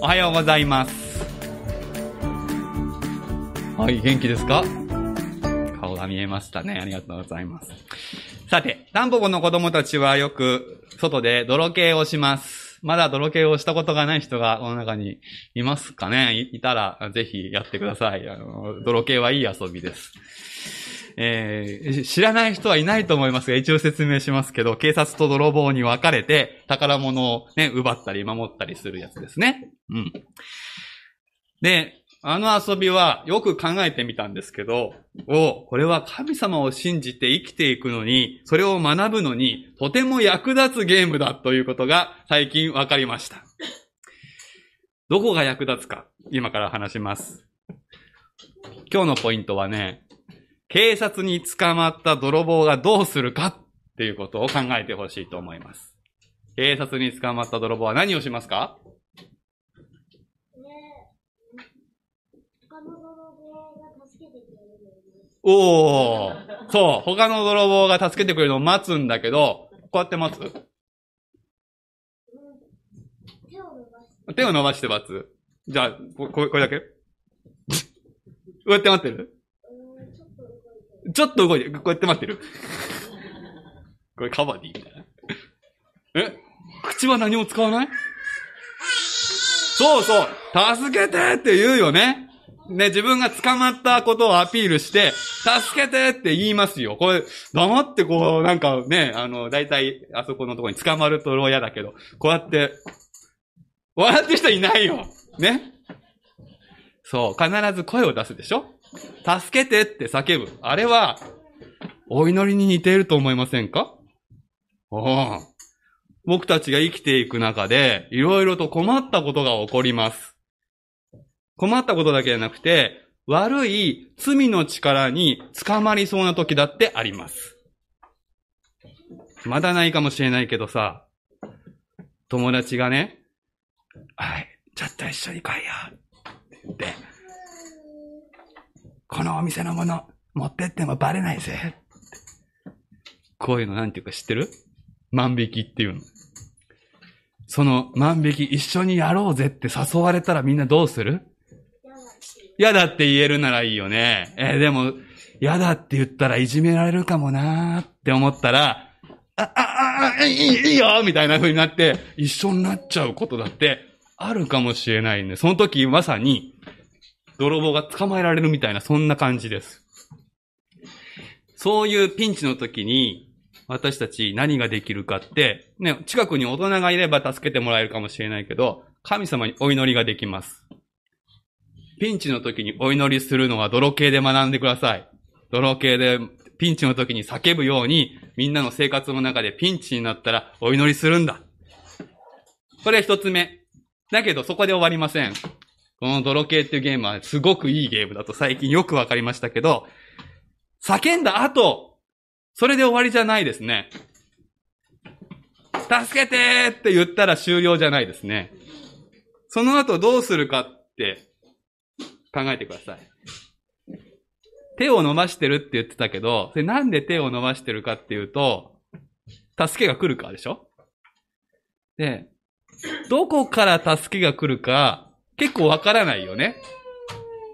おはようございます。はい、元気ですか？顔が見えましたね。ありがとうございます。さて、タンポポの子供たちはよく外で泥系をします。まだ泥系をしたことがない人がこの中にいますかね？いたらぜひやってください。あの、泥系はいい遊びです。えー知らない人はいないと思いますが、一応説明しますけど、警察と泥棒に分かれて、宝物をね、奪ったり守ったりするやつですね。うん。で、あの遊びはよく考えてみたんですけど、おこれは神様を信じて生きていくのに、それを学ぶのに、とても役立つゲームだということが最近分かりました。どこが役立つか、今から話します。今日のポイントはね、警察に捕まった泥棒がどうするかっていうことを考えてほしいと思います。警察に捕まった泥棒は何をしますか？他の泥棒が助けてくれるの。におー。そう。他の泥棒が助けてくれるのを待つんだけど、こうやって待つ？手を伸ばして、手を伸ばして待つ？じゃあ、ここれこれだけ？こうやって待ってる？ちょっと動いて、こうやって待ってるこれカバディ？みたいな。え？口は何も使わない？そうそう助けてって言うよね。ね、自分が捕まったことをアピールして、助けてって言いますよ。これ、黙ってこう、なんかね、あの、だいたいあそこのところに捕まると嫌だけど、こうやって、笑ってる人いないよ。ね？そう、必ず声を出すでしょ？助けてって叫ぶ。あれは、お祈りに似ていると思いませんか？おお僕たちが生きていく中で、いろいろと困ったことが起こります。困ったことだけじゃなくて、悪い罪の力に捕まりそうな時だってあります。まだないかもしれないけどさ、友達がね、はい、ちょっと一緒に来いよ。って言って、このお店のもの、持ってってもバレないぜ。こういうのなんていうか知ってる？万引きっていうの。その万引き一緒にやろうぜって誘われたらみんなどうする？嫌だって言えるならいいよね。えーでも、嫌だって言ったらいじめられるかもなーって思ったら、あ、あ、あ、いい、いいよみたいな風になって、一緒になっちゃうことだってあるかもしれないんで、その時まさに、泥棒が捕まえられるみたいな、そんな感じです。そういうピンチの時に、私たち何ができるかって、ね、近くに大人がいれば助けてもらえるかもしれないけど、神様にお祈りができます。ピンチの時にお祈りするのは泥系で学んでください。泥系でピンチの時に叫ぶように、みんなの生活の中でピンチになったらお祈りするんだ。これ一つ目。だけどそこで終わりません。この泥系っていうゲームはすごくいいゲームだと最近よくわかりましたけど、叫んだ後、それで終わりじゃないですね。助けてーって言ったら終了じゃないですね。その後どうするかって考えてください。手を伸ばしてるって言ってたけど、それなんで手を伸ばしてるかっていうと、助けが来るかでしょ？で、どこから助けが来るか、結構わからないよね。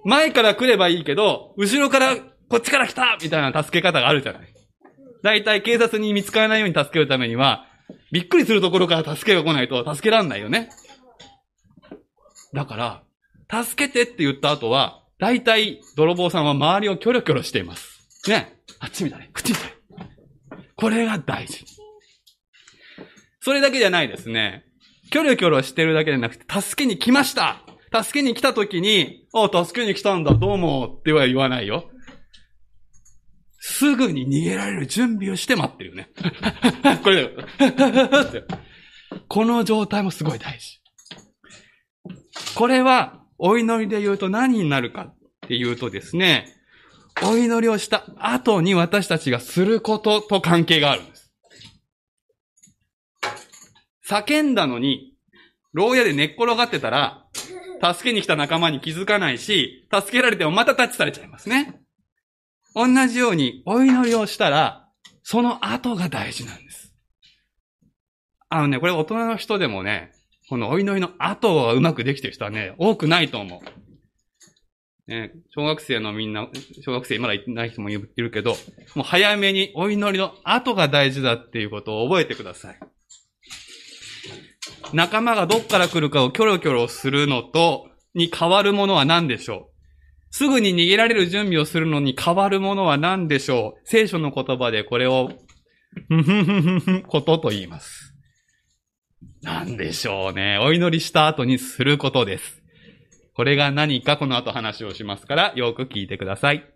前から来ればいいけど、後ろから、こっちから来たみたいな助け方があるじゃない。だいたい警察に見つからないように助けるためには、びっくりするところから助けが来ないと助けらんないよね。だから、助けてって言った後は、だいたい泥棒さんは周りをキョロキョロしています。ね。あっち見たね。こっち見たね。これが大事。それだけじゃないですね。キョロキョロしてるだけじゃなくて、助けに来ました助けに来た時に、あ、助けに来たんだ、どうも、っては言わないよ。すぐに逃げられる準備をして待ってるよね。これだよ。この状態もすごい大事。これは、お祈りで言うと何になるかっていうとですね、お祈りをした後に私たちがすることと関係があるんです。叫んだのに、牢屋で寝っ転がってたら、助けに来た仲間に気づかないし、助けられてもまたタッチされちゃいますね。同じように、お祈りをしたら、その後が大事なんです。あのね、これ大人の人でもね、このお祈りの後はうまくできてる人はね、多くないと思う。ね、小学生のみんな、小学生まだいない人もいるけど、もう早めにお祈りの後が大事だっていうことを覚えてください。仲間がどっから来るかをキョロキョロするのと、に変わるものは何でしょう？すぐに逃げられる準備をするのに変わるものは何でしょう？聖書の言葉でこれを、ふふふふふことと言います。何でしょうね。お祈りした後にすることです。これが何かこの後話をしますから、よく聞いてください。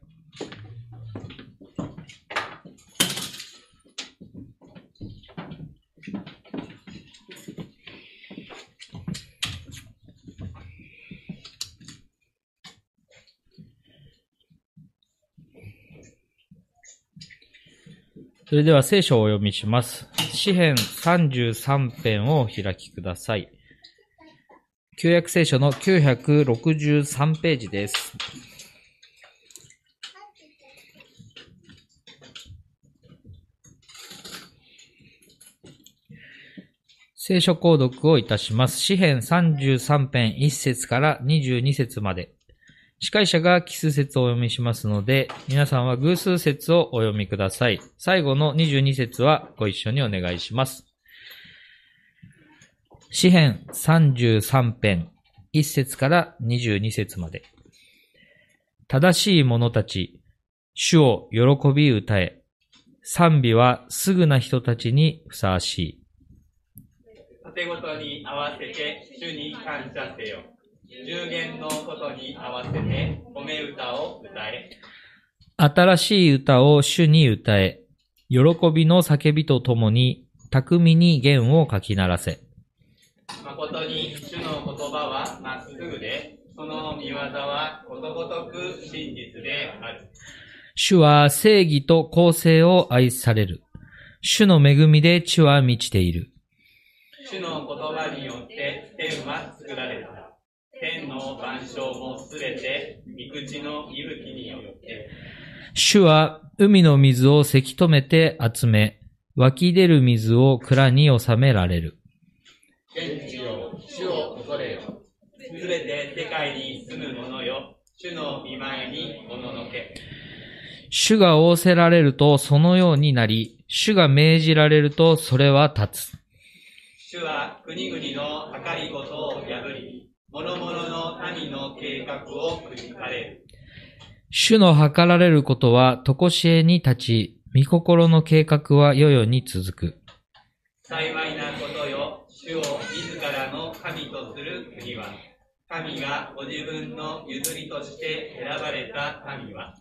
それでは聖書をお読みします。詩編33編を開きください。旧約聖書の963ページです。聖書購読をいたします。詩編33編1節から22節まで。司会者が奇数節をお読みしますので、皆さんは偶数節をお読みください。最後の22節はご一緒にお願いします。詩編33編1節から22節まで。正しい者たち、主を喜び歌え。賛美はすぐな人たちにふさわしい。盾ごとに合わせて主に感謝せよ。十言のことに合わせて褒め歌を歌え。新しい歌を主に歌え。喜びの叫びとともに、巧みに弦を書き鳴らせ。誠に主の言葉はまっすぐで、その見業はことごとく真実である。主は正義と公正を愛される。主の恵みで地は満ちている。主の言葉によって天は作られた。天の万象もすべて御口の息吹によって。主は海の水をせき止めて集め、湧き出る水を蔵に収められる。天地よ、主を恐れよ。すべて世界に住む者よ。主の見前におののけ。主が仰せられるとそのようになり、主が命じられるとそれは立つ。主は国々の計りごとを破り、諸々の民の計画をくじかれる。主の計られることはとこしえに立ち、御心の計画は世々に続く。幸いなことよ、主を自らの神とする国は、神がご自分の譲りとして選ばれた民は、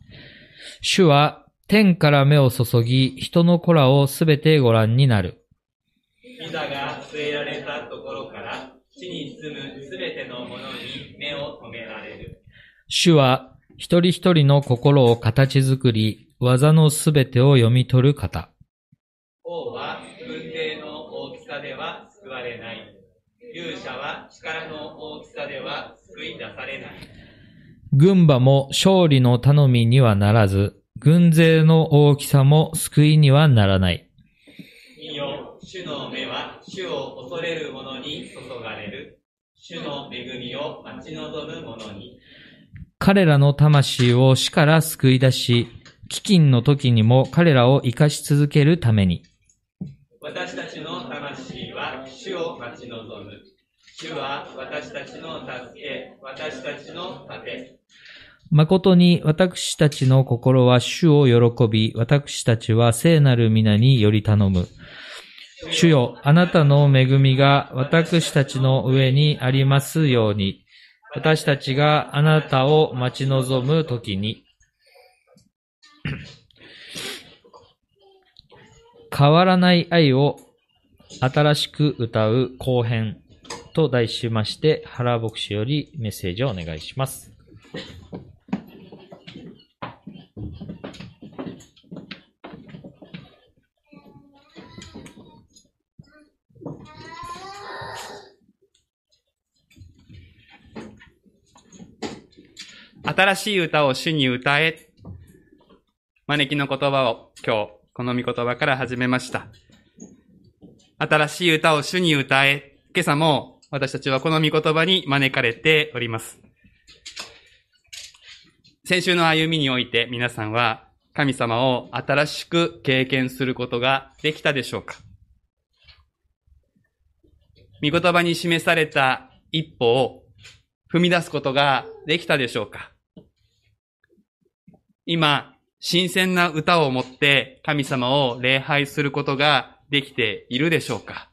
主は天から目を注ぎ、人の子らをすべてご覧になる。ピザが据えられたところから、地に住むすべてのものに目を留められる。主は一人一人の心を形作り、技のすべてを読み取る方。王は軍勢の大きさでは救われない。勇者は力の大きさでは救い出されない。軍馬も勝利の頼みにはならず、軍勢の大きさも救いにはならない。見よ、主の目は主を恐れる者に注がれる。主の恵みを待ち望む者に。彼らの魂を死から救い出し、飢饉の時にも彼らを生かし続けるために。私たちの魂は主を待ち望む。主は私たちの助け、私たちの盾。誠に私たちの心は主を喜び、私たちは聖なる皆により頼む。主よ、あなたの恵みが私たちの上にありますように、私たちがあなたを待ち望むときに、変わらない愛を新しく歌う後編と題しまして、原牧師よりメッセージをお願いします。新しい歌を主に歌え。招きの言葉を今日、この御言葉から始めました。新しい歌を主に歌え。今朝も私たちはこの御言葉に招かれております。先週の歩みにおいて皆さんは神様を新しく経験することができたでしょうか御言葉に示された一歩を踏み出すことができたでしょうか今、新鮮な歌を持って神様を礼拝することができているでしょうか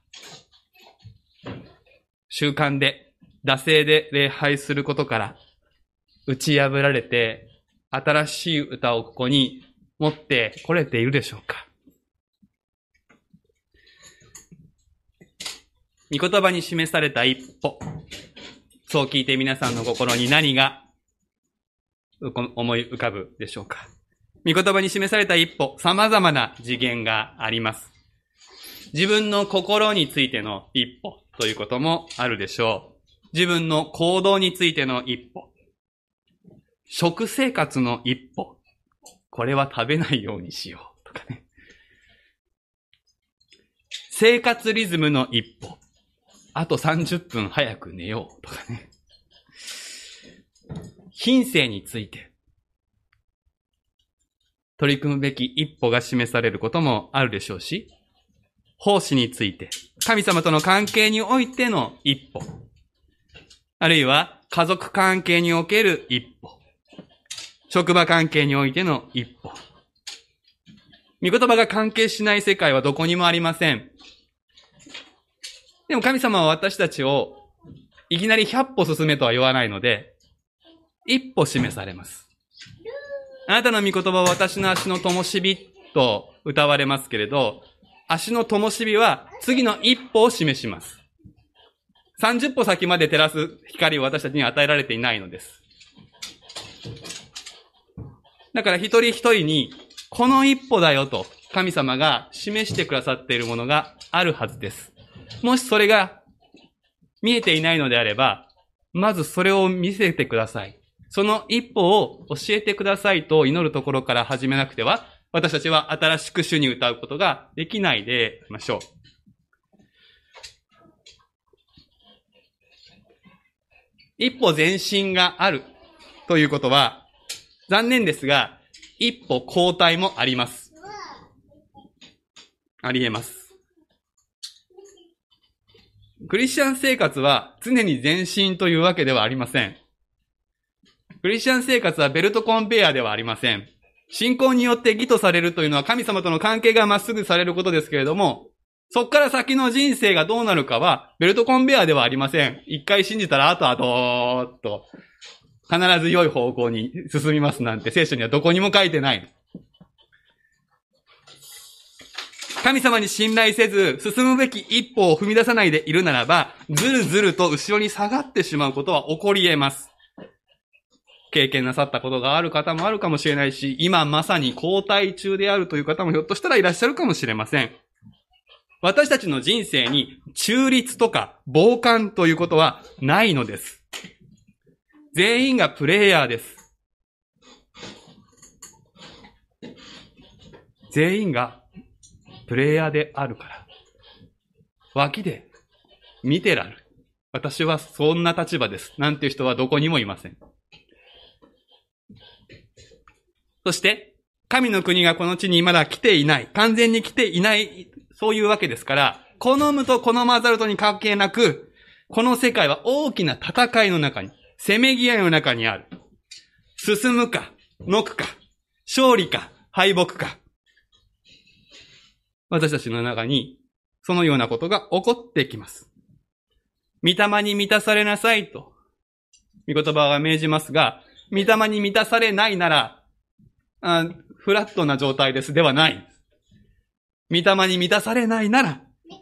習慣で、惰性で礼拝することから打ち破られて新しい歌をここに持ってこれているでしょうか御言葉に示された一歩。そう聞いて皆さんの心に何が思い浮かぶでしょうか御言葉に示された一歩、様々な次元があります。自分の心についての一歩ということもあるでしょう。自分の行動についての一歩。食生活の一歩。これは食べないようにしようとかね。生活リズムの一歩。あと30分早く寝ようとかね。品性について取り組むべき一歩が示されることもあるでしょうし、奉仕について、神様との関係においての一歩、あるいは家族関係における一歩、職場関係においての一歩。御言葉が関係しない世界はどこにもありません。でも神様は私たちをいきなり100歩進めとは言わないので、一歩示されます。あなたの御言葉は私の足の灯火と歌われますけれど、足の灯火は次の一歩を示します。30歩先まで照らす光を私たちに与えられていないのです。だから一人一人に、この一歩だよと神様が示してくださっているものがあるはずです。もしそれが見えていないのであれば、まずそれを見せてください。その一歩を教えてくださいと祈るところから始めなくては、私たちは新しく主に歌うことができないでいましょう。一歩前進があるということは、残念ですが、一歩後退もあります。あり得ます。クリスチャン生活は常に前進というわけではありません。クリスチャン生活はベルトコンベヤーではありません。信仰によって義とされるというのは神様との関係がまっすぐされることですけれども、そっから先の人生がどうなるかは、ベルトコンベヤーではありません。一回信じたら、あとあと、と、必ず良い方向に進みますなんて聖書にはどこにも書いてない。神様に信頼せず、進むべき一歩を踏み出さないでいるならば、ずるずると後ろに下がってしまうことは起こり得ます。経験なさったことがある方もあるかもしれないし、今まさに交代中であるという方もひょっとしたらいらっしゃるかもしれません。私たちの人生に中立とか傍観ということはないのです。全員がプレイヤーです。全員がプレイヤーであるから。脇で見てらる。私はそんな立場です。なんていう人はどこにもいません。そして、神の国がこの地にまだ来ていない。完全に来ていない。そういうわけですから、好むと好まざるとに関係なく、この世界は大きな戦いの中に、せめぎ合いの中にある。進むか、のくか、勝利か、敗北か。私たちの中に、そのようなことが起こってきます。御霊に満たされなさいと、御言葉が命じますが、御霊に満たされないなら、あフラットな状態ですではない。御霊に満たされないなら、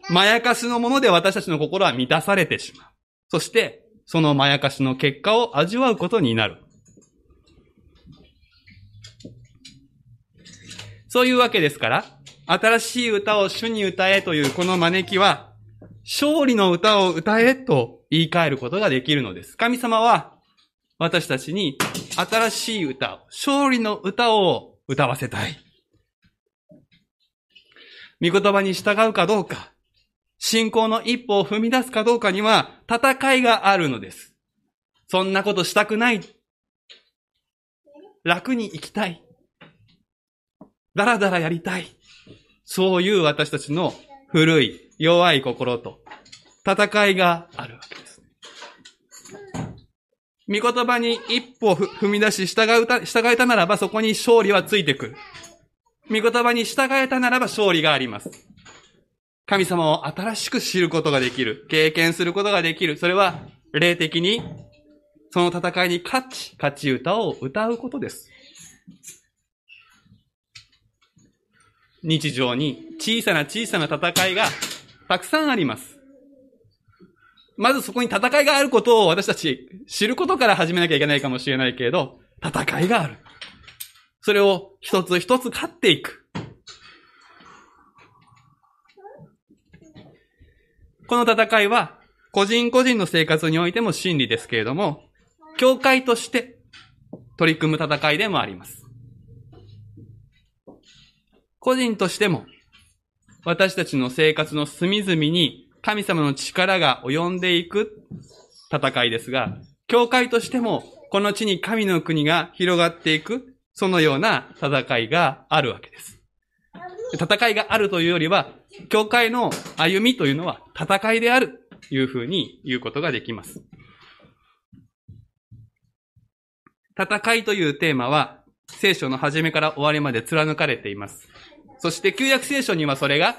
まやかしのもので私たちの心は満たされてしまう。そして、そのまやかしの結果を味わうことになる。そういうわけですから、新しい歌を主に歌えというこの招きは、勝利の歌を歌えと言い換えることができるのです。神様は、私たちに新しい歌を、勝利の歌を歌わせたい。御言葉に従うかどうか、信仰の一歩を踏み出すかどうかには戦いがあるのです。そんなことしたくない。楽に生きたい。だらだらやりたい。そういう私たちの古い、弱い心と戦いがあるわけ。御言葉に一歩踏み出し従うた、従えたならばそこに勝利はついてくる。御言葉に従えたならば勝利があります。神様を新しく知ることができる。経験することができる。それは霊的にその戦いに勝ち、勝ち歌を歌うことです。日常に小さな小さな戦いがたくさんあります。まずそこに戦いがあることを私たち知ることから始めなきゃいけないかもしれないけれど、戦いがある。それを一つ一つ勝っていく。この戦いは個人個人の生活においても真理ですけれども、教会として取り組む戦いでもあります。個人としても、私たちの生活の隅々に神様の力が及んでいく戦いですが、教会としても、この地に神の国が広がっていく、そのような戦いがあるわけです。戦いがあるというよりは、教会の歩みというのは戦いであるというふうに言うことができます。戦いというテーマは、聖書の始めから終わりまで貫かれています。そして旧約聖書にはそれが、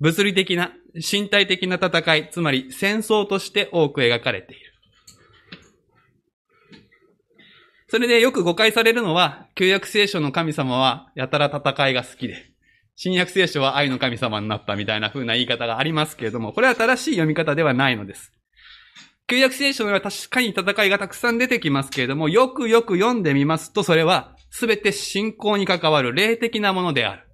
物理的な、身体的な戦い、つまり戦争として多く描かれている。それでよく誤解されるのは、旧約聖書の神様はやたら戦いが好きで、新約聖書は愛の神様になったみたいな風な言い方がありますけれども、これは正しい読み方ではないのです。旧約聖書には確かに戦いがたくさん出てきますけれども、よくよく読んでみますと、それは全て信仰に関わる霊的なものである。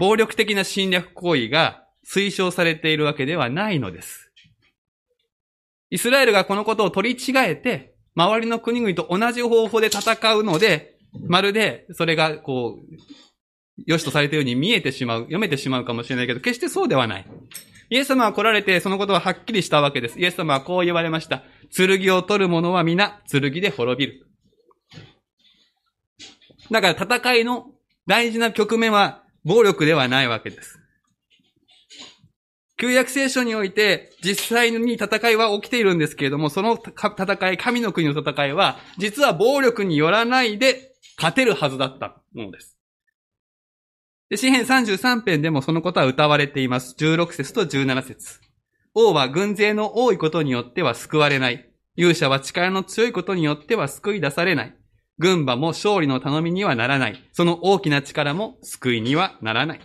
暴力的な侵略行為が推奨されているわけではないのです。イスラエルがこのことを取り違えて、周りの国々と同じ方法で戦うので、まるでそれがこう、良しとされているように見えてしまう、読めてしまうかもしれないけど、決してそうではない。イエス様は来られてそのことははっきりしたわけです。イエス様はこう言われました。剣を取る者は皆、剣で滅びる。だから戦いの大事な局面は暴力ではないわけです。旧約聖書において実際に戦いは起きているんですけれども、その戦い、神の国の戦いは、実は暴力によらないで勝てるはずだったものです。で、詩編33編でもそのことは歌われています。16節と17節王は軍勢の多いことによっては救われない。勇者は力の強いことによっては救い出されない。軍馬も勝利の頼みにはならない。その大きな力も救いにはならない。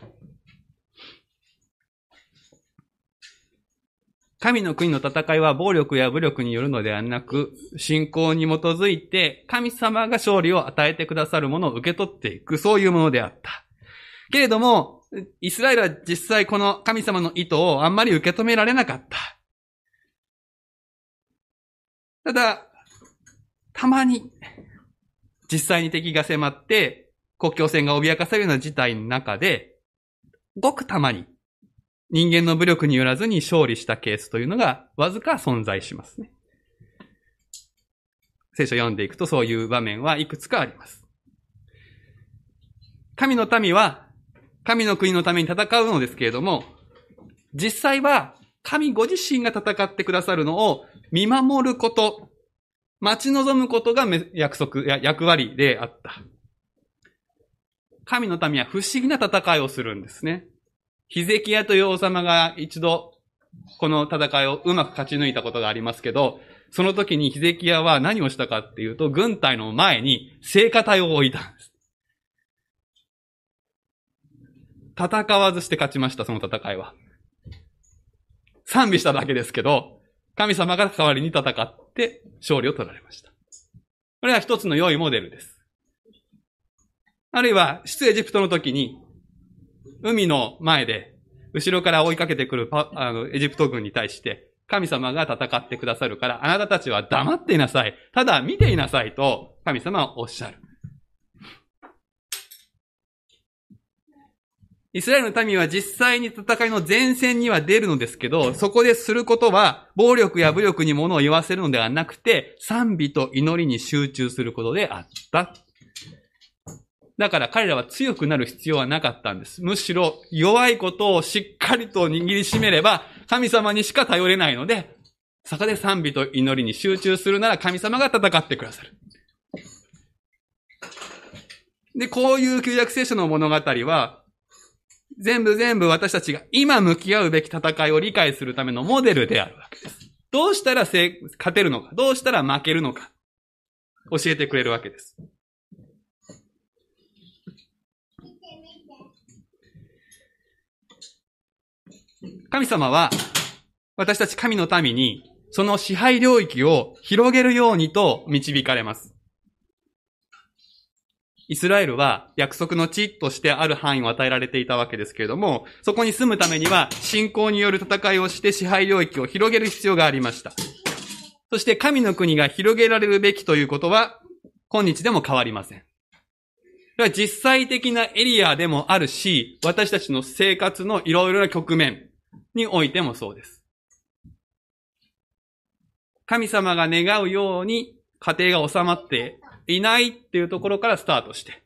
神の国の戦いは暴力や武力によるのではなく、信仰に基づいて神様が勝利を与えてくださるものを受け取っていく、そういうものであった。けれども、イスラエルは実際この神様の意図をあんまり受け止められなかった。ただ、たまに、実際に敵が迫って、国境線が脅かされるような事態の中で、ごくたまに、人間の武力によらずに勝利したケースというのが、わずか存在しますね。聖書を読んでいくとそういう場面はいくつかあります。神の民は、神の国のために戦うのですけれども、実際は神ご自身が戦ってくださるのを見守ること、待ち望むことが約束、や役割であった。神の民は不思議な戦いをするんですね。ヒゼキヤという王様が一度、この戦いをうまく勝ち抜いたことがありますけど、その時にヒゼキヤは何をしたかっていうと、軍隊の前に聖火隊を置いたんです。戦わずして勝ちました、その戦いは。賛美しただけですけど、神様が代わりに戦って勝利を取られました。これは一つの良いモデルです。あるいは、出エジプトの時に、海の前で、後ろから追いかけてくるあのエジプト軍に対して、神様が戦ってくださるから、あなたたちは黙っていなさい。ただ見ていなさいと、神様はおっしゃる。イスラエルの民は実際に戦いの前線には出るのですけど、そこですることは、暴力や武力に物を言わせるのではなくて、賛美と祈りに集中することであった。だから彼らは強くなる必要はなかったんです。むしろ弱いことをしっかりと握りしめれば、神様にしか頼れないので、そこで賛美と祈りに集中するなら神様が戦ってくださる。で、こういう旧約聖書の物語は、全部全部私たちが今向き合うべき戦いを理解するためのモデルであるわけです。どうしたら勝てるのか、どうしたら負けるのか、教えてくれるわけです。神様は、私たち神の民に、その支配領域を広げるようにと導かれます。イスラエルは約束の地としてある範囲を与えられていたわけですけれども、そこに住むためには信仰による戦いをして支配領域を広げる必要がありました。そして神の国が広げられるべきということは、今日でも変わりません。これは実際的なエリアでもあるし、私たちの生活のいろいろな局面においてもそうです。神様が願うように家庭が収まっていないっていうところからスタートして、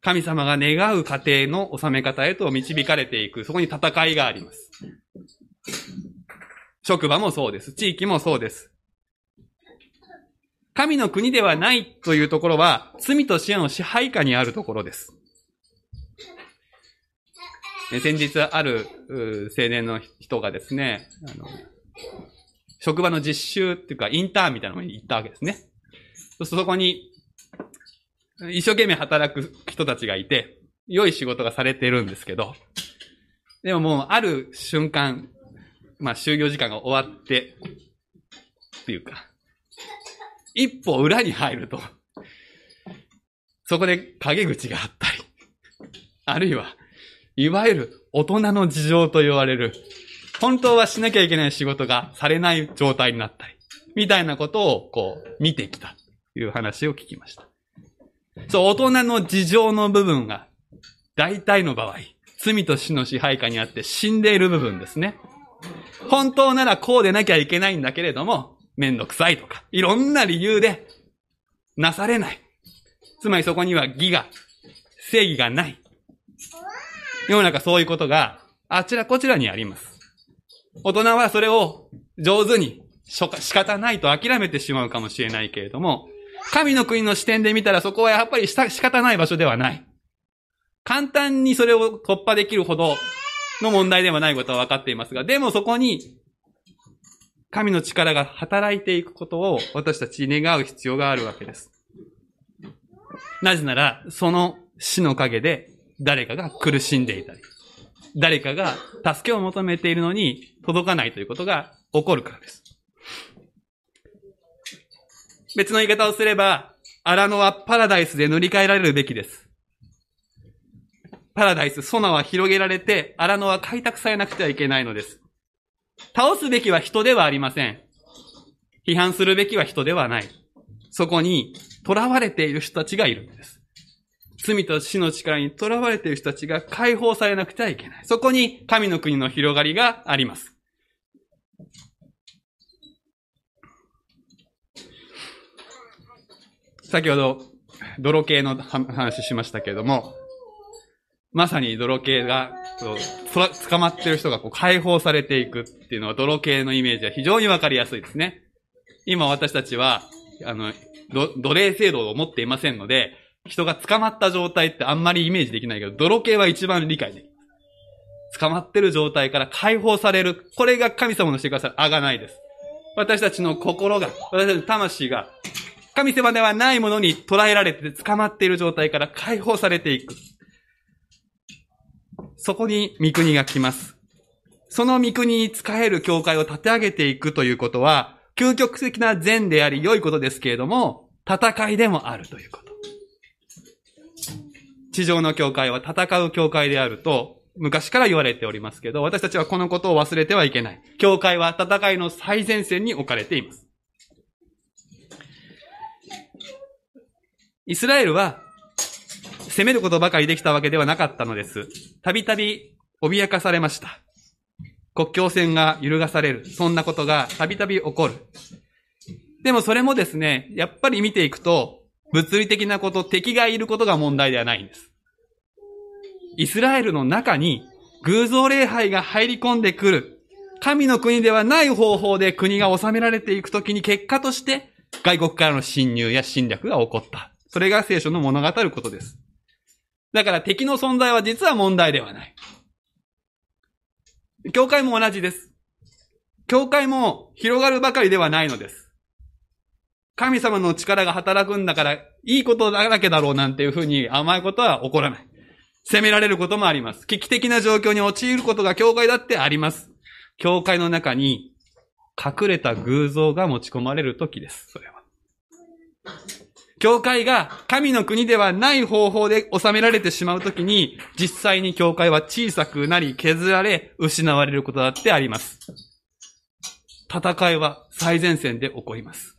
神様が願う家庭の収め方へと導かれていく、そこに戦いがあります。職場もそうです。地域もそうです。神の国ではないというところは、罪と死の支配下にあるところです。先日ある青年の人がですね、あの職場の実習っていうかインターンみたいなのに行ったわけですね。そうするとそこに一生懸命働く人たちがいて、良い仕事がされてるんですけど、でももうある瞬間、まあ就業時間が終わって、っていうか、一歩裏に入ると、そこで陰口があったり、あるいは、いわゆる大人の事情と言われる、本当はしなきゃいけない仕事がされない状態になったり、みたいなことをこう見てきた。いう話を聞きました。そう、大人の事情の部分が、大体の場合、罪と死の支配下にあって死んでいる部分ですね。本当ならこうでなきゃいけないんだけれども、めんどくさいとか、いろんな理由で、なされない。つまりそこには義が、正義がない。世の中そういうことが、あちらこちらにあります。大人はそれを上手に仕方ないと諦めてしまうかもしれないけれども、神の国の視点で見たらそこはやっぱり仕方ない場所ではない。簡単にそれを突破できるほどの問題ではないことは分かっていますが、でもそこに神の力が働いていくことを私たち願う必要があるわけです。なぜなら、その死の陰で誰かが苦しんでいたり、誰かが助けを求めているのに届かないということが起こるからです。別の言い方をすれば、荒野はパラダイスで塗り替えられるべきです。パラダイス、ソナは広げられて、荒野は開拓されなくてはいけないのです。倒すべきは人ではありません。批判するべきは人ではない。そこに囚われている人たちがいるんです。罪と死の力に囚われている人たちが解放されなくてはいけない。そこに神の国の広がりがあります。先ほど、泥系の話しましたけれども、まさに泥系が、捕まってる人がこう解放されていくっていうのは泥系のイメージは非常にわかりやすいですね。今私たちは、あの、奴隷制度を持っていませんので、人が捕まった状態ってあんまりイメージできないけど、泥系は一番理解できます。捕まってる状態から解放される。これが神様のしてくださるあがないです。私たちの心が、私たちの魂が、神様ではないものに捉えられて捕まっている状態から解放されていく。そこに御国が来ます。その御国に仕える教会を立て上げていくということは、究極的な善であり良いことですけれども、戦いでもあるということ。地上の教会は戦う教会であると、昔から言われておりますけど、私たちはこのことを忘れてはいけない。教会は戦いの最前線に置かれています。イスラエルは、責めることばかりできたわけではなかったのです。たびたび脅かされました。国境線が揺るがされる。そんなことがたびたび起こる。でもそれもですね、やっぱり見ていくと、物理的なこと、敵がいることが問題ではないんです。イスラエルの中に偶像礼拝が入り込んでくる。神の国ではない方法で国が治められていくときに結果として外国からの侵入や侵略が起こった。それが聖書の物語ることです。だから敵の存在は実は問題ではない。教会も同じです。教会も広がるばかりではないのです。神様の力が働くんだから、いいことだらけだろうなんていうふうに甘いことは起こらない。責められることもあります。危機的な状況に陥ることが教会だってあります。教会の中に隠れた偶像が持ち込まれる時です。それは。教会が神の国ではない方法で収められてしまうときに、実際に教会は小さくなり削られ、失われることだってあります。戦いは最前線で起こります。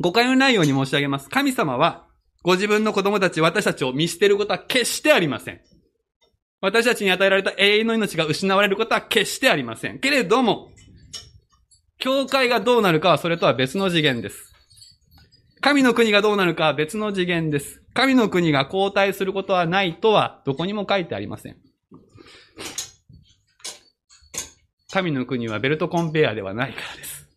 誤解のないように申し上げます。神様は、ご自分の子供たち、私たちを見捨てることは決してありません。私たちに与えられた永遠の命が失われることは決してありません。けれども、教会がどうなるかはそれとは別の次元です。神の国がどうなるかは別の次元です。神の国が交代することはないとはどこにも書いてありません。神の国はベルトコンベヤーではないからです。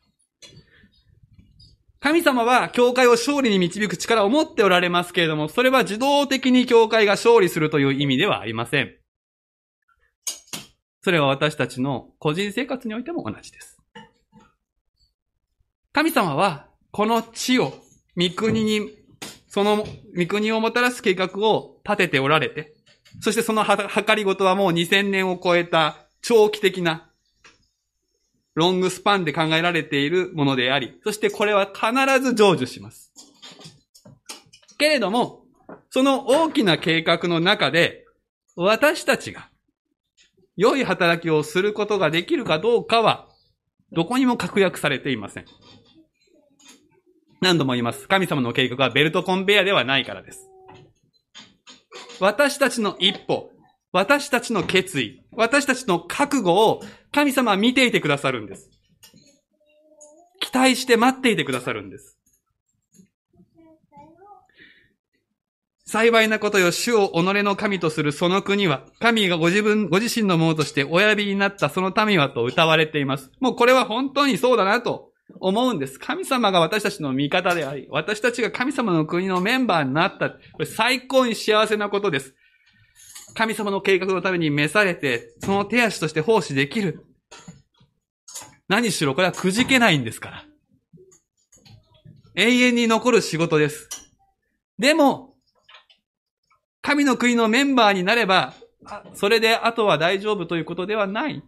神様は教会を勝利に導く力を持っておられますけれども、それは自動的に教会が勝利するという意味ではありません。それは私たちの個人生活においても同じです。神様は、この地を、御国に、その御国をもたらす計画を立てておられて、そしてそのは計りごとはもう2000年を超えた長期的な、ロングスパンで考えられているものであり、そしてこれは必ず成就します。けれども、その大きな計画の中で、私たちが良い働きをすることができるかどうかは、どこにも確約されていません。何度も言います。神様の計画はベルトコンベヤではないからです。私たちの一歩、私たちの決意、私たちの覚悟を神様は見ていてくださるんです。期待して待っていてくださるんです。幸いなことよ、主を己の神とするその国は、神がご自分、ご自身のものとしてお選びになったその民はと歌われています。もうこれは本当にそうだなと思うんです。神様が私たちの味方であり、私たちが神様の国のメンバーになった。これ最高に幸せなことです。神様の計画のために召されて、その手足として奉仕できる。何しろこれはくじけないんですから。永遠に残る仕事です。でも、神の国のメンバーになれば、それであとは大丈夫ということではない。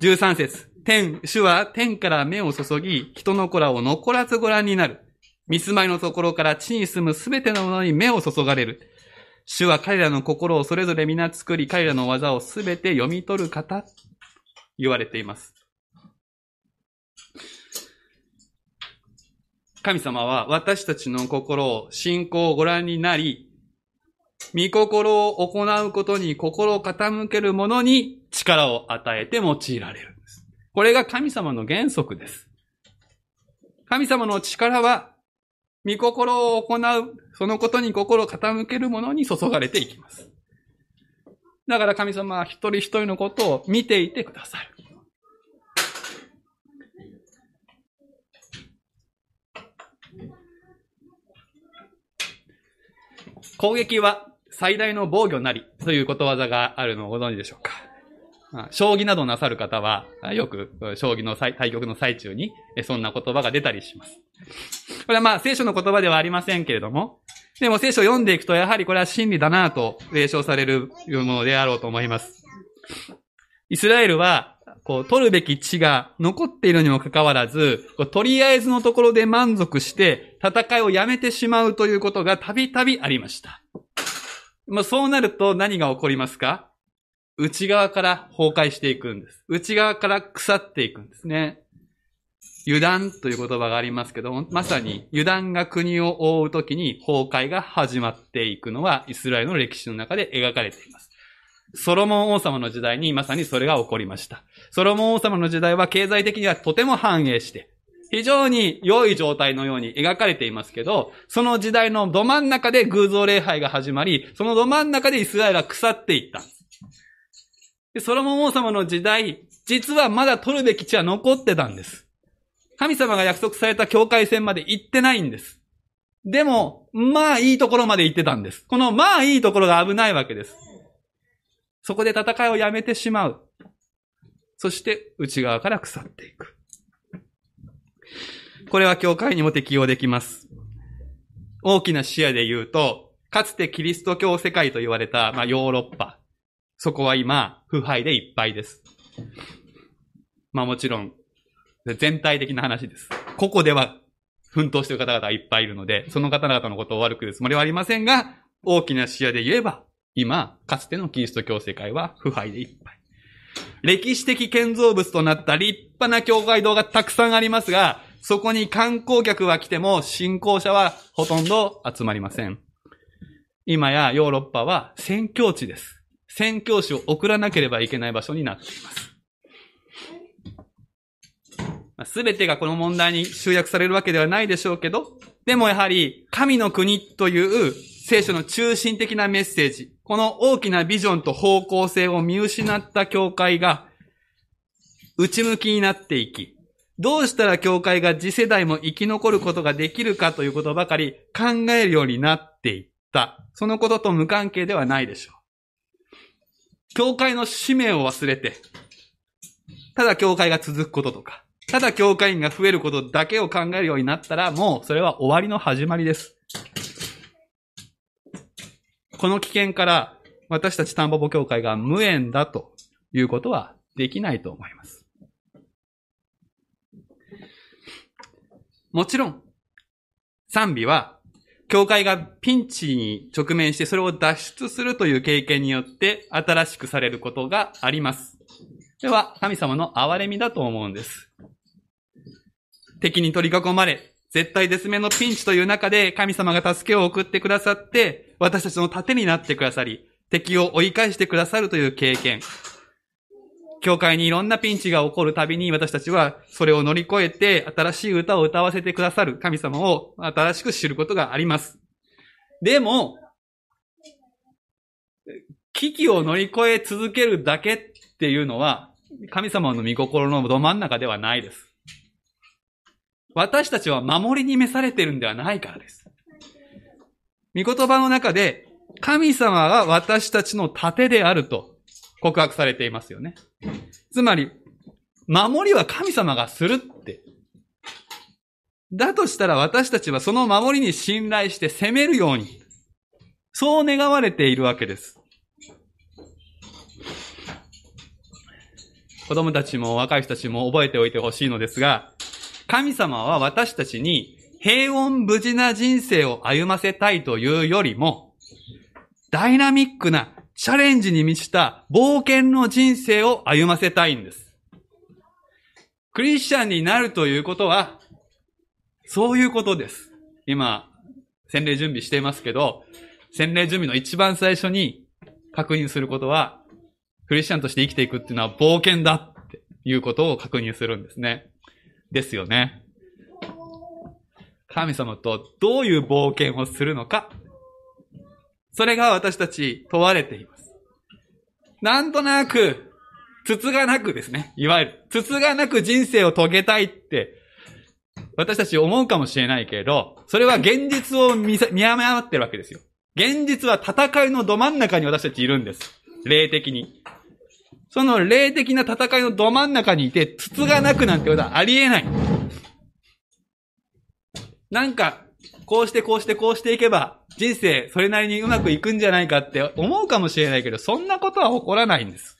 13節天、主は天から目を注ぎ、人の子らを残らずご覧になる。見住まいのところから地に住むすべてのものに目を注がれる。主は彼らの心をそれぞれ皆作り、彼らの技をすべて読み取る方、言われています。神様は私たちの心を、信仰をご覧になり、御心を行うことに心を傾ける者に力を与えて用いられる。これが神様の原則です。神様の力は、御心を行う、そのことに心を傾ける者に注がれていきます。だから神様は一人一人のことを見ていてくださる。攻撃は最大の防御なりということわざがあるのをご存知でしょうか？将棋などなさる方は、よく将棋の対局の最中にそんな言葉が出たりします。これはまあ聖書の言葉ではありませんけれども、でも聖書を読んでいくとやはりこれは真理だなと霊唱されるものであろうと思います。イスラエルは、こう、取るべき地が残っているにもかかわらず、とりあえずのところで満足して戦いをやめてしまうということがたびたびありました。まあ、そうなると何が起こりますか？内側から崩壊していくんです。内側から腐っていくんですね。油断という言葉がありますけども、まさに油断が国を覆うときに崩壊が始まっていくのはイスラエルの歴史の中で描かれています。ソロモン王様の時代にまさにそれが起こりました。ソロモン王様の時代は経済的にはとても繁栄して、非常に良い状態のように描かれていますけど、その時代のど真ん中で偶像礼拝が始まり、そのど真ん中でイスラエルは腐っていったんです。でソロモン王様の時代、実はまだ取るべき地は残ってたんです。神様が約束された境界線まで行ってないんです。でも、まあいいところまで行ってたんです。このまあいいところが危ないわけです。そこで戦いをやめてしまう。そして内側から腐っていく。これは教会にも適用できます。大きな視野で言うと、かつてキリスト教世界と言われた、まあ、ヨーロッパ。そこは今、腐敗でいっぱいです。まあもちろん、全体的な話です。個々では奮闘している方々はいっぱいいるので、その方々のことを悪く言うつもりはありませんが、大きな視野で言えば、今、かつてのキリスト教世界は腐敗でいっぱい。歴史的建造物となった立派な教会堂がたくさんありますが、そこに観光客は来ても信仰者はほとんど集まりません。今やヨーロッパは宣教地です。宣教師を送らなければいけない場所になっています。すべてがこの問題に集約されるわけではないでしょうけど、でもやはり神の国という聖書の中心的なメッセージ、この大きなビジョンと方向性を見失った教会が内向きになっていき、どうしたら教会が次世代も生き残ることができるかということばかり考えるようになっていった。そのことと無関係ではないでしょう。教会の使命を忘れて、ただ教会が続くこととか、ただ教会員が増えることだけを考えるようになったら、もうそれは終わりの始まりです。この危険から私たちタンポポ教会が無縁だということはできないと思います。もちろん、賛美は、教会がピンチに直面してそれを脱出するという経験によって新しくされることがあります。それは神様の憐れみだと思うんです。敵に取り囲まれ、絶対絶命のピンチという中で神様が助けを送ってくださって、私たちの盾になってくださり、敵を追い返してくださるという経験。教会にいろんなピンチが起こるたびに私たちはそれを乗り越えて新しい歌を歌わせてくださる神様を新しく知ることがあります。でも、危機を乗り越え続けるだけっていうのは神様の御心のど真ん中ではないです。私たちは守りに召されてるんではないからです。御言葉の中で神様が私たちの盾であると告白されていますよね。つまり、守りは神様がするって。だとしたら私たちはその守りに信頼して攻めるように、そう願われているわけです。子供たちも若い人たちも覚えておいてほしいのですが、神様は私たちに平穏無事な人生を歩ませたいというよりも、ダイナミックなチャレンジに満ちた冒険の人生を歩ませたいんです。クリスチャンになるということは、そういうことです。今、洗礼準備していますけど、洗礼準備の一番最初に確認することは、クリスチャンとして生きていくっていうのは冒険だっていうことを確認するんですね。ですよね。神様とどういう冒険をするのか。それが私たち問われています。なんとなく、筒がなくですね。いわゆる、筒がなく人生を遂げたいって、私たち思うかもしれないけれど、それは現実を見見誤ってるわけですよ。現実は戦いのど真ん中に私たちいるんです。霊的に。その霊的な戦いのど真ん中にいて、筒がなくなんてことはありえない。なんか、こうしてこうしてこうしていけば、人生それなりにうまくいくんじゃないかって思うかもしれないけど、そんなことは起こらないんです。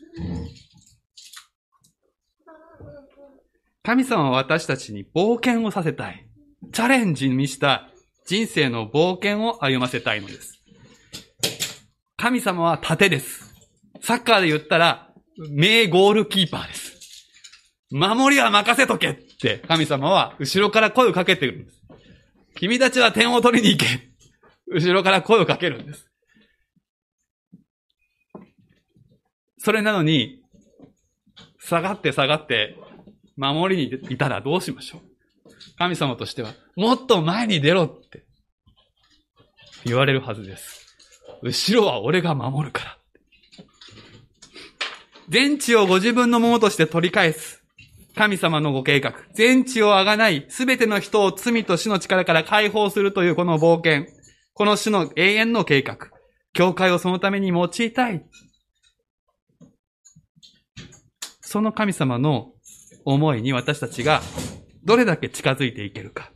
神様は私たちに冒険をさせたい。チャレンジに満ちた人生の冒険を歩ませたいのです。神様は盾です。サッカーで言ったら、名ゴールキーパーです。守りは任せとけって神様は後ろから声をかけてるんです。君たちは点を取りに行け後ろから声をかけるんです。それなのに、下がって下がって、守りにいたらどうしましょう神様としては、もっと前に出ろって言われるはずです。後ろは俺が守るから。全地をご自分のものとして取り返す。神様のご計画。全地をあがない、すべての人を罪と死の力から解放するというこの冒険。この種の永遠の計画。教会をそのために用いたい。その神様の思いに私たちがどれだけ近づいていけるか。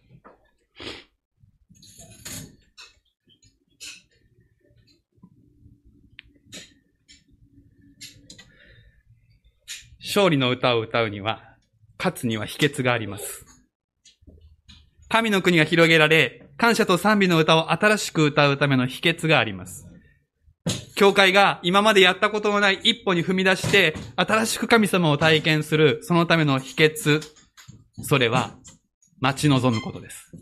勝利の歌を歌うには、勝つには秘訣があります。神の国が広げられ、感謝と賛美の歌を新しく歌うための秘訣があります。教会が今までやったことのない一歩に踏み出して、新しく神様を体験する、そのための秘訣、それは、待ち望むことです。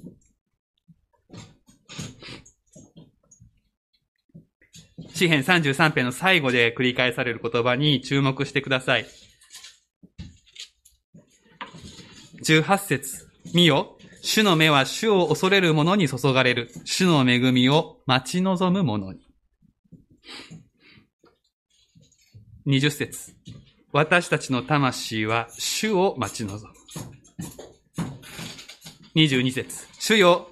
詩編33編の最後で繰り返される言葉に注目してください。18節見よ、主の目は主を恐れる者に注がれる。主の恵みを待ち望む者に。20節私たちの魂は主を待ち望む。22節主よ、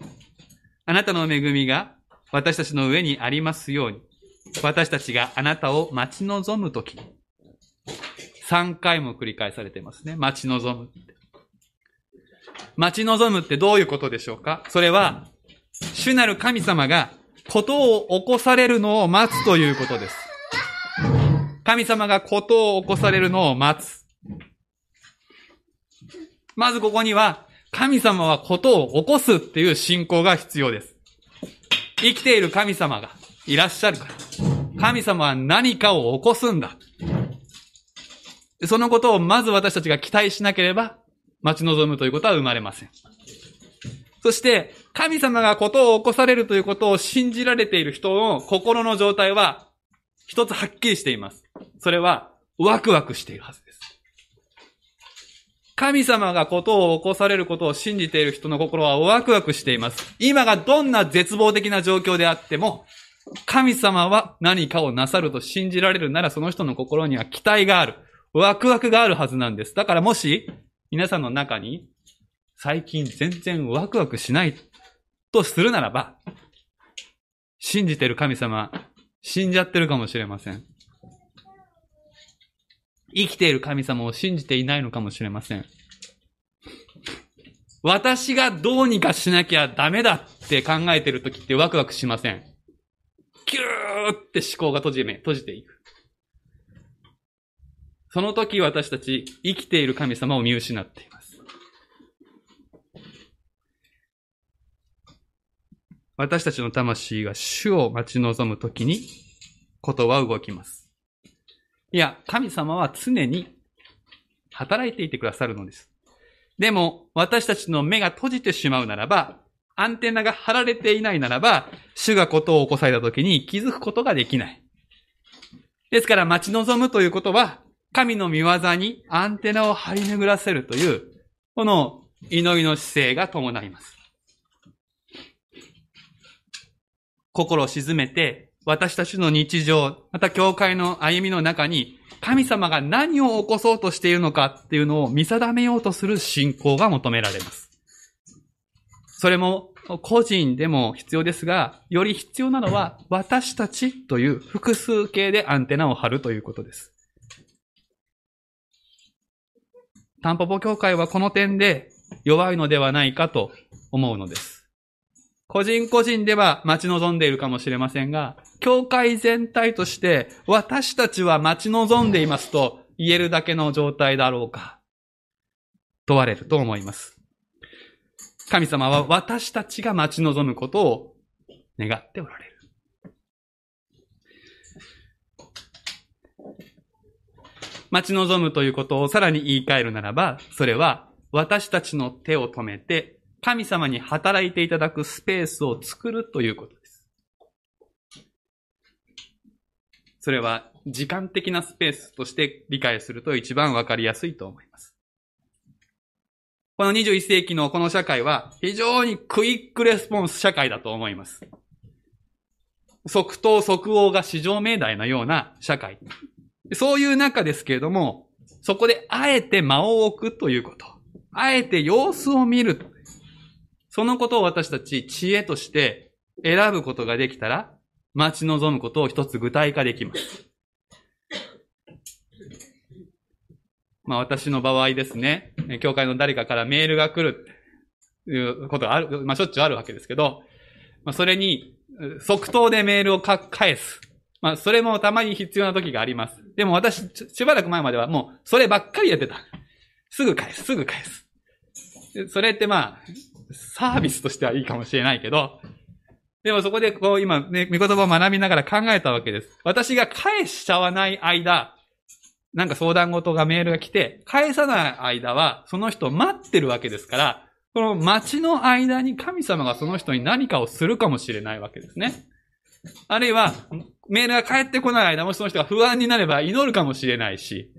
あなたの恵みが私たちの上にありますように。私たちがあなたを待ち望むとき。3回も繰り返されてますね。待ち望むって。待ち望むってどういうことでしょうか？それは、主なる神様がことを起こされるのを待つということです。神様がことを起こされるのを待つ。まずここには、神様はことを起こすっていう信仰が必要です。生きている神様がいらっしゃるから。神様は何かを起こすんだ。そのことをまず私たちが期待しなければ、待ち望むということは生まれません。そして、神様がことを起こされるということを信じられている人の心の状態は、一つはっきりしています。それは、ワクワクしているはずです。神様がことを起こされることを信じている人の心はワクワクしています。今がどんな絶望的な状況であっても、神様は何かをなさると信じられるならその人の心には期待がある。ワクワクがあるはずなんです。だからもし、皆さんの中に、最近全然ワクワクしないとするならば、信じてる神様、死んじゃってるかもしれません。生きている神様を信じていないのかもしれません。私がどうにかしなきゃダメだって考えてる時ってワクワクしません。キューって思考が閉じめ、閉じていく。その時私たち生きている神様を見失っています。私たちの魂が主を待ち望む時に、ことは動きます。いや、神様は常に働いていてくださるのです。でも、私たちの目が閉じてしまうならば、アンテナが張られていないならば、主がことを起こされた時に気づくことができない。ですから、待ち望むということは、神の見業にアンテナを張り巡らせるという、この祈りの姿勢が伴います。心を沈めて、私たちの日常、また教会の歩みの中に、神様が何を起こそうとしているのかっていうのを見定めようとする信仰が求められます。それも個人でも必要ですが、より必要なのは私たちという複数形でアンテナを張るということです。タンポポ教会はこの点で弱いのではないかと思うのです。個人個人では待ち望んでいるかもしれませんが、教会全体として私たちは待ち望んでいますと言えるだけの状態だろうか問われると思います。神様は私たちが待ち望むことを願っておられる。待ち望むということをさらに言い換えるならば、それは私たちの手を止めて、神様に働いていただくスペースを作るということです。それは時間的なスペースとして理解すると一番わかりやすいと思います。この21世紀のこの社会は非常に quick response 社会だと思います。即答即応が至上命題のような社会。そういう中ですけれども、そこであえて間を置くということ。あえて様子を見る。そのことを私たち知恵として選ぶことができたら、待ち望むことを一つ具体化できます。まあ私の場合ですね、教会の誰かからメールが来るということがある、まあしょっちゅうあるわけですけど、まあそれに即答でメールを返す。まあそれもたまに必要な時があります。でも私、しばらく前まではもうそればっかりやってた。すぐ返す、すぐ返す。それってまあ、サービスとしてはいいかもしれないけど、でもそこでこう今ね、見言葉を学びながら考えたわけです。私が返しちゃわない間、なんか相談事がメールが来て、返さない間は、その人を待ってるわけですから、この待ちの間に神様がその人に何かをするかもしれないわけですね。あるいは、メールが返ってこない間もその人が不安になれば祈るかもしれないし、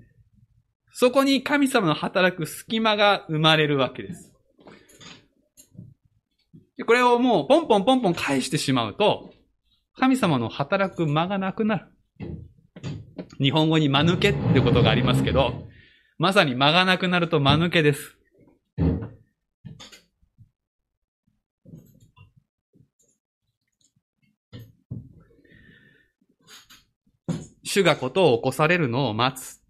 そこに神様の働く隙間が生まれるわけです。これをもうポンポンポンポン返してしまうと、神様の働く間がなくなる。日本語に間抜けってことがありますけど、まさに間がなくなると間抜けです。主がことを起こされるのを待つ。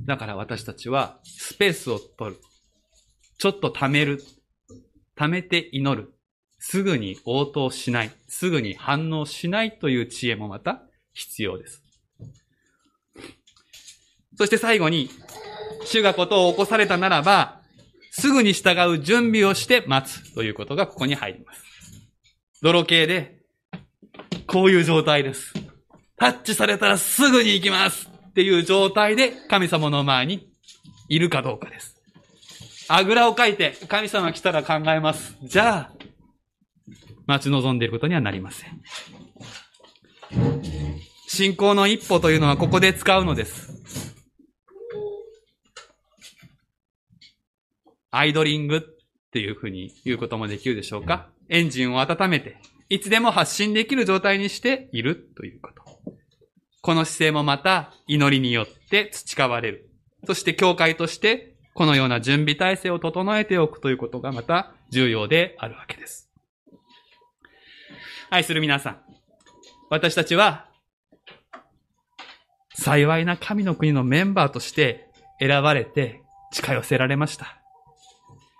だから私たちはスペースを取る。ちょっと貯める。貯めて祈る。すぐに応答しない。すぐに反応しないという知恵もまた必要です。そして最後に、主がことを起こされたならば、すぐに従う準備をして待つということがここに入ります。泥系で、こういう状態です。タッチされたらすぐに行きますっていう状態で神様の前にいるかどうかです。あぐらをかいて神様来たら考えます。じゃあ、待ち望んでいることにはなりません。信仰の一歩というのはここで使うのです。アイドリングっていうふうに言うこともできるでしょうかエンジンを温めて、いつでも発信できる状態にしているということ。この姿勢もまた祈りによって培われる。そして教会としてこのような準備体制を整えておくということがまた重要であるわけです。愛する皆さん。私たちは幸いな神の国のメンバーとして選ばれて近寄せられました。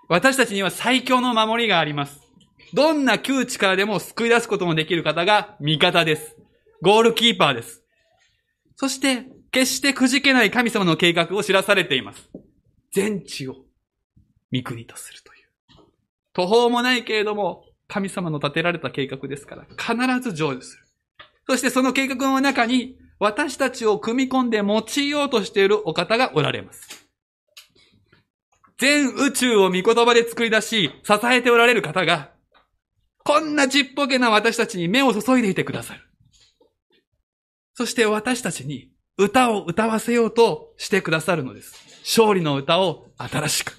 私たちには最強の守りがあります。どんな窮地からでも救い出すことのできる方が味方です。ゴールキーパーです。そして、決してくじけない神様の計画を知らされています。全地を御国とするという。途方もないけれども、神様の立てられた計画ですから、必ず成就する。そしてその計画の中に、私たちを組み込んで用いようとしているお方がおられます。全宇宙を御言葉で作り出し、支えておられる方が、こんなちっぽけな私たちに目を注いでいてくださる。そして私たちに歌を歌わせようとしてくださるのです。勝利の歌を新しく。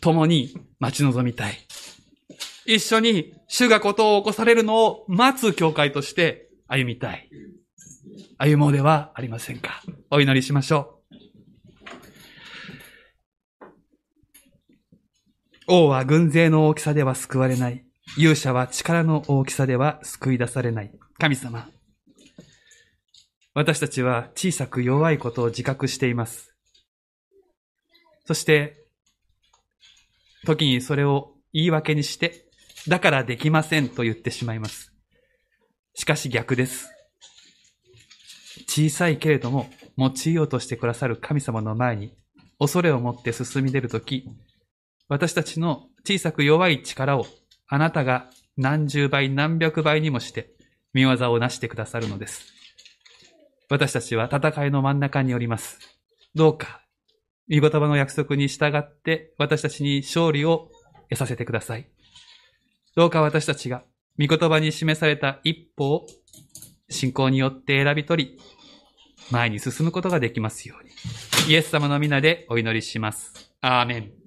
共に待ち望みたい。一緒に主がことを起こされるのを待つ教会として歩みたい。歩もうではありませんか。お祈りしましょう。王は軍勢の大きさでは救われない。勇者は力の大きさでは救い出されない。神様。私たちは小さく弱いことを自覚しています。そして、時にそれを言い訳にして、だからできませんと言ってしまいます。しかし逆です。小さいけれども、用いようとしてくださる神様の前に、恐れを持って進み出るとき、私たちの小さく弱い力をあなたが何十倍何百倍にもして見業をなしてくださるのです。私たちは戦いの真ん中におります。どうか御言葉の約束に従って私たちに勝利を得させてください。どうか私たちが御言葉に示された一歩を信仰によって選び取り、前に進むことができますように。イエス様の皆でお祈りします。アーメン。